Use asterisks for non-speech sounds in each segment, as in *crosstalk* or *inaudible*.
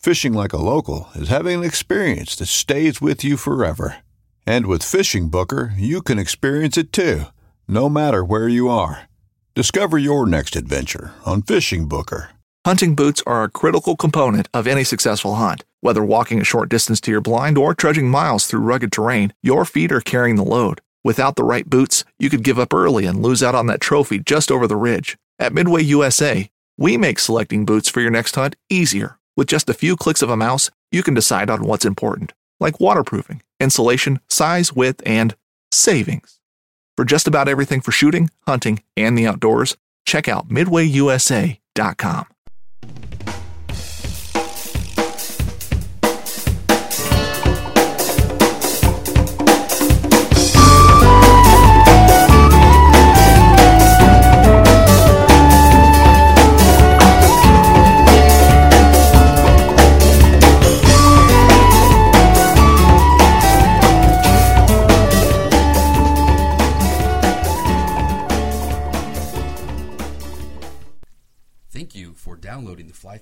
Fishing like a local is having an experience that stays with you forever. And with Fishing Booker, you can experience it too, no matter where you are. Discover your next adventure on Fishing Booker. Hunting boots are a critical component of any successful hunt. Whether walking a short distance to your blind or trudging miles through rugged terrain, your feet are carrying the load. Without the right boots, you could give up early and lose out on that trophy just over the ridge. At Midway USA, we make selecting boots for your next hunt easier. With just a few clicks of a mouse, you can decide on what's important, like waterproofing, insulation, size, width, and savings. For just about everything for shooting, hunting, and the outdoors, check out midwayusa.com.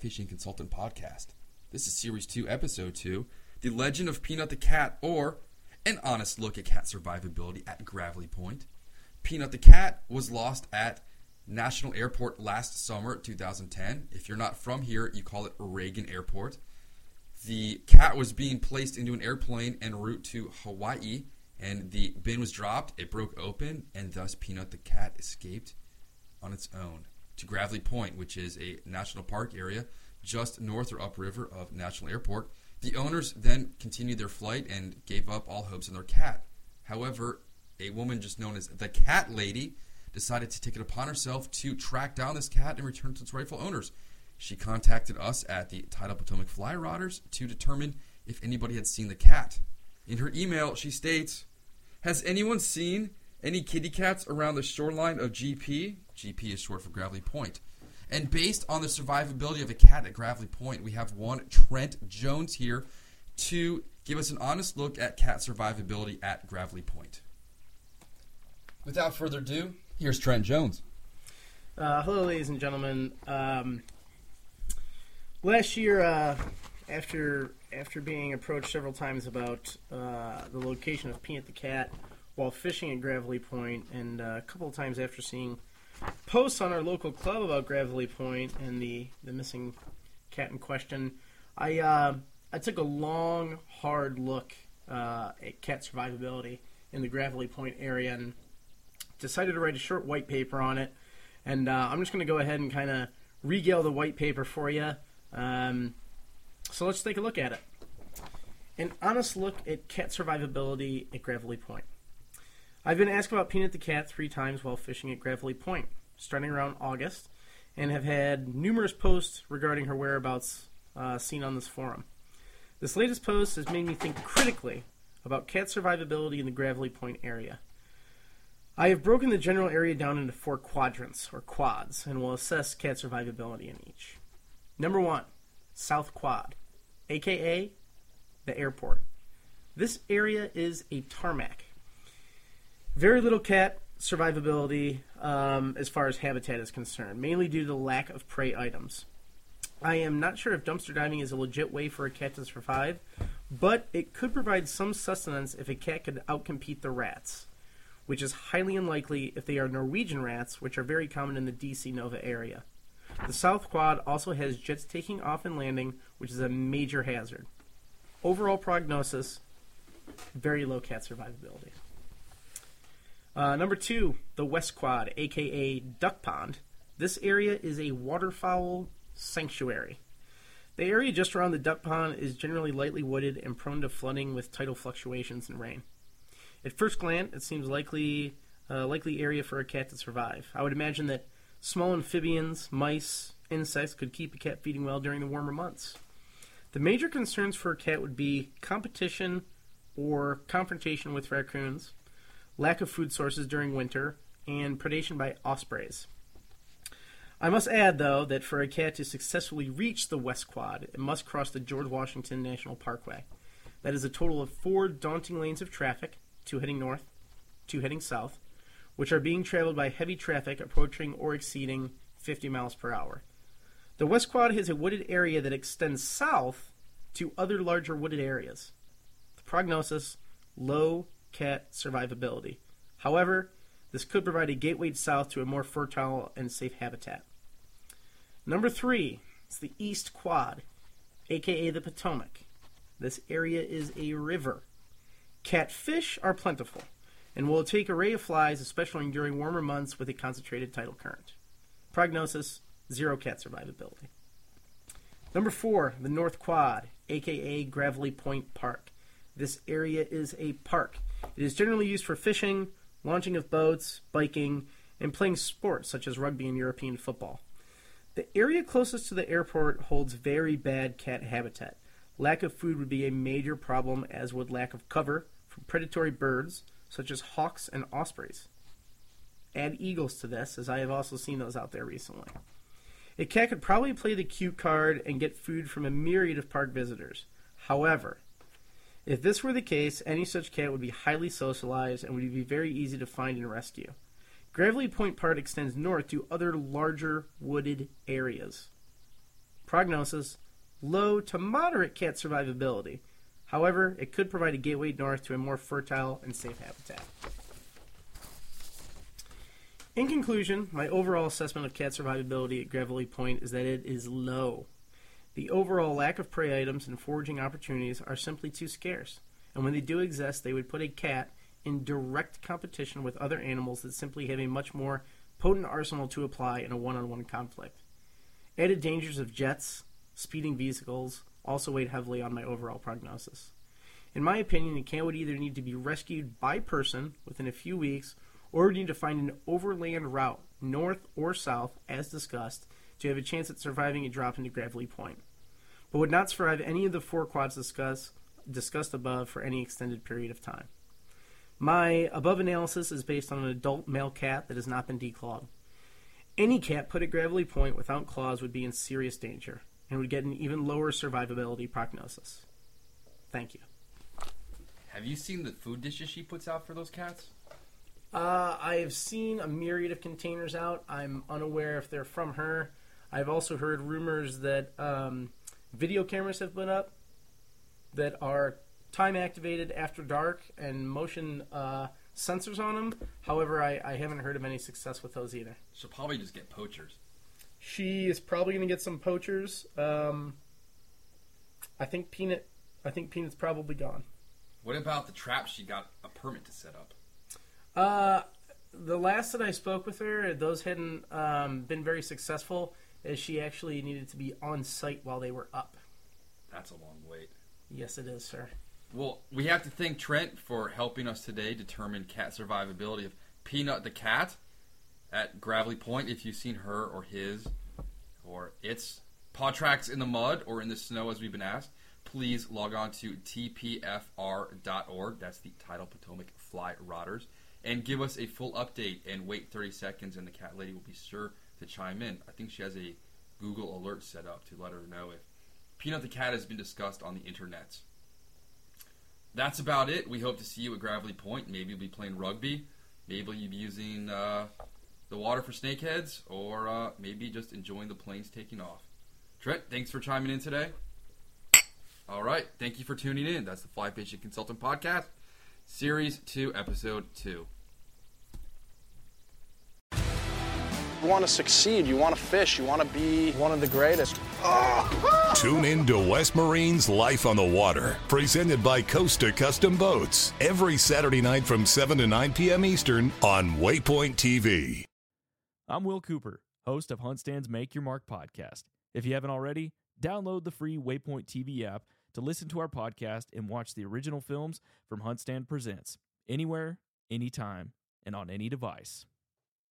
Fishing Consultant Podcast. This is Series 2, Episode 2 The Legend of Peanut the Cat, or An Honest Look at Cat Survivability at Gravelly Point. Peanut the Cat was lost at National Airport last summer, 2010. If you're not from here, you call it Reagan Airport. The cat was being placed into an airplane en route to Hawaii, and the bin was dropped. It broke open, and thus Peanut the cat escaped on its own to Gravelly Point, which is a national park area just north or upriver of National Airport. The owners then continued their flight and gave up all hopes on their cat. However, a woman just known as the Cat Lady decided to take it upon herself to track down this cat and return to its rightful owners. She contacted us at the Tidal Potomac Fly Rodders to determine if anybody had seen the cat. In her email, she states, Has anyone seen any kitty cats around the shoreline of GP? GP is short for Gravelly Point. And based on the survivability of a cat at Gravelly Point, we have one Trent Jones here to give us an honest look at cat survivability at Gravelly Point. Without further ado, here's Trent Jones. Uh, hello, ladies and gentlemen. Um, last year, uh, after after being approached several times about uh, the location of Peanut the cat while fishing at Gravelly Point, and uh, a couple of times after seeing posts on our local club about Gravelly Point and the, the missing cat in question, I uh, I took a long, hard look uh, at cat survivability in the Gravelly Point area and decided to write a short white paper on it. And uh, I'm just going to go ahead and kind of regale the white paper for you. Um, so let's take a look at it. An honest look at cat survivability at Gravelly Point. I've been asked about Peanut the cat three times while fishing at Gravelly Point, starting around August, and have had numerous posts regarding her whereabouts uh, seen on this forum. This latest post has made me think critically about cat survivability in the Gravelly Point area. I have broken the general area down into four quadrants, or quads, and will assess cat survivability in each. Number one, South Quad, aka the airport. This area is a tarmac. Very little cat survivability um, as far as habitat is concerned, mainly due to the lack of prey items. I am not sure if dumpster diving is a legit way for a cat to survive, but it could provide some sustenance if a cat could outcompete the rats, which is highly unlikely if they are Norwegian rats, which are very common in the DC Nova area. The South Quad also has jets taking off and landing, which is a major hazard. Overall prognosis very low cat survivability. Uh, number two, the West Quad, aka Duck Pond. This area is a waterfowl sanctuary. The area just around the duck pond is generally lightly wooded and prone to flooding with tidal fluctuations and rain. At first glance, it seems likely a likely area for a cat to survive. I would imagine that small amphibians, mice, insects could keep a cat feeding well during the warmer months. The major concerns for a cat would be competition or confrontation with raccoons, lack of food sources during winter, and predation by ospreys. I must add, though, that for a cat to successfully reach the West Quad, it must cross the George Washington National Parkway. That is a total of four daunting lanes of traffic, two heading north, two heading south, which are being traveled by heavy traffic approaching or exceeding 50 miles per hour. The West Quad has a wooded area that extends south to other larger wooded areas. The prognosis low cat survivability. However, this could provide a gateway south to a more fertile and safe habitat. Number three is the East Quad, aka the Potomac. This area is a river. Catfish are plentiful and will take a ray of flies, especially during warmer months with a concentrated tidal current. Prognosis zero cat survivability. Number four, the North Quad, aka Gravelly Point Park. This area is a park. It is generally used for fishing, launching of boats, biking, and playing sports such as rugby and European football. The area closest to the airport holds very bad cat habitat. Lack of food would be a major problem, as would lack of cover from predatory birds such as hawks and ospreys. Add eagles to this, as I have also seen those out there recently. A cat could probably play the cute card and get food from a myriad of park visitors. However, if this were the case, any such cat would be highly socialized and would be very easy to find and rescue. Gravelly Point Park extends north to other larger wooded areas. Prognosis low to moderate cat survivability. However, it could provide a gateway north to a more fertile and safe habitat. In conclusion, my overall assessment of cat survivability at Gravelly Point is that it is low. The overall lack of prey items and foraging opportunities are simply too scarce, and when they do exist, they would put a cat in direct competition with other animals that simply have a much more potent arsenal to apply in a one on one conflict. Added dangers of jets, speeding vehicles also weighed heavily on my overall prognosis. In my opinion, a cat would either need to be rescued by person within a few weeks or need to find an overland route, north or south, as discussed, to have a chance at surviving a drop into Gravelly Point but would not survive any of the four quads discussed, discussed above for any extended period of time. My above analysis is based on an adult male cat that has not been declawed. Any cat put at Gravelly Point without claws would be in serious danger and would get an even lower survivability prognosis. Thank you. Have you seen the food dishes she puts out for those cats? Uh, I have seen a myriad of containers out. I'm unaware if they're from her. I've also heard rumors that um, video cameras have been up that are time activated after dark and motion uh, sensors on them. However, I, I haven't heard of any success with those either. She'll probably just get poachers. She is probably going to get some poachers. Um, I think Peanut. I think Peanut's probably gone. What about the trap she got a permit to set up? Uh, the last that I spoke with her, those hadn't um, been very successful as she actually needed to be on site while they were up. That's a long wait. Yes, it is, sir. Well, we have to thank Trent for helping us today determine cat survivability of Peanut the cat at Gravelly Point. If you've seen her or his or its paw tracks in the mud or in the snow, as we've been asked, please log on to tpfr.org. That's the Tidal Potomac Fly Rodders. And give us a full update and wait 30 seconds, and the cat lady will be sure to chime in. I think she has a Google alert set up to let her know if Peanut the cat has been discussed on the internet. That's about it. We hope to see you at Gravelly Point. Maybe you'll be playing rugby. maybe you'll be using uh, the water for snakeheads, or uh, maybe just enjoying the planes taking off. Trent, thanks for chiming in today. All right, thank you for tuning in. That's the Fly Fishing Consultant Podcast, Series 2, Episode 2. Want to succeed, you want to fish, you want to be one of the greatest. *laughs* Tune in to West Marine's Life on the Water, presented by Costa Custom Boats, every Saturday night from 7 to 9 p.m. Eastern on Waypoint TV. I'm Will Cooper, host of HuntStand's Make Your Mark podcast. If you haven't already, download the free Waypoint TV app to listen to our podcast and watch the original films from HuntStand Presents anywhere, anytime, and on any device.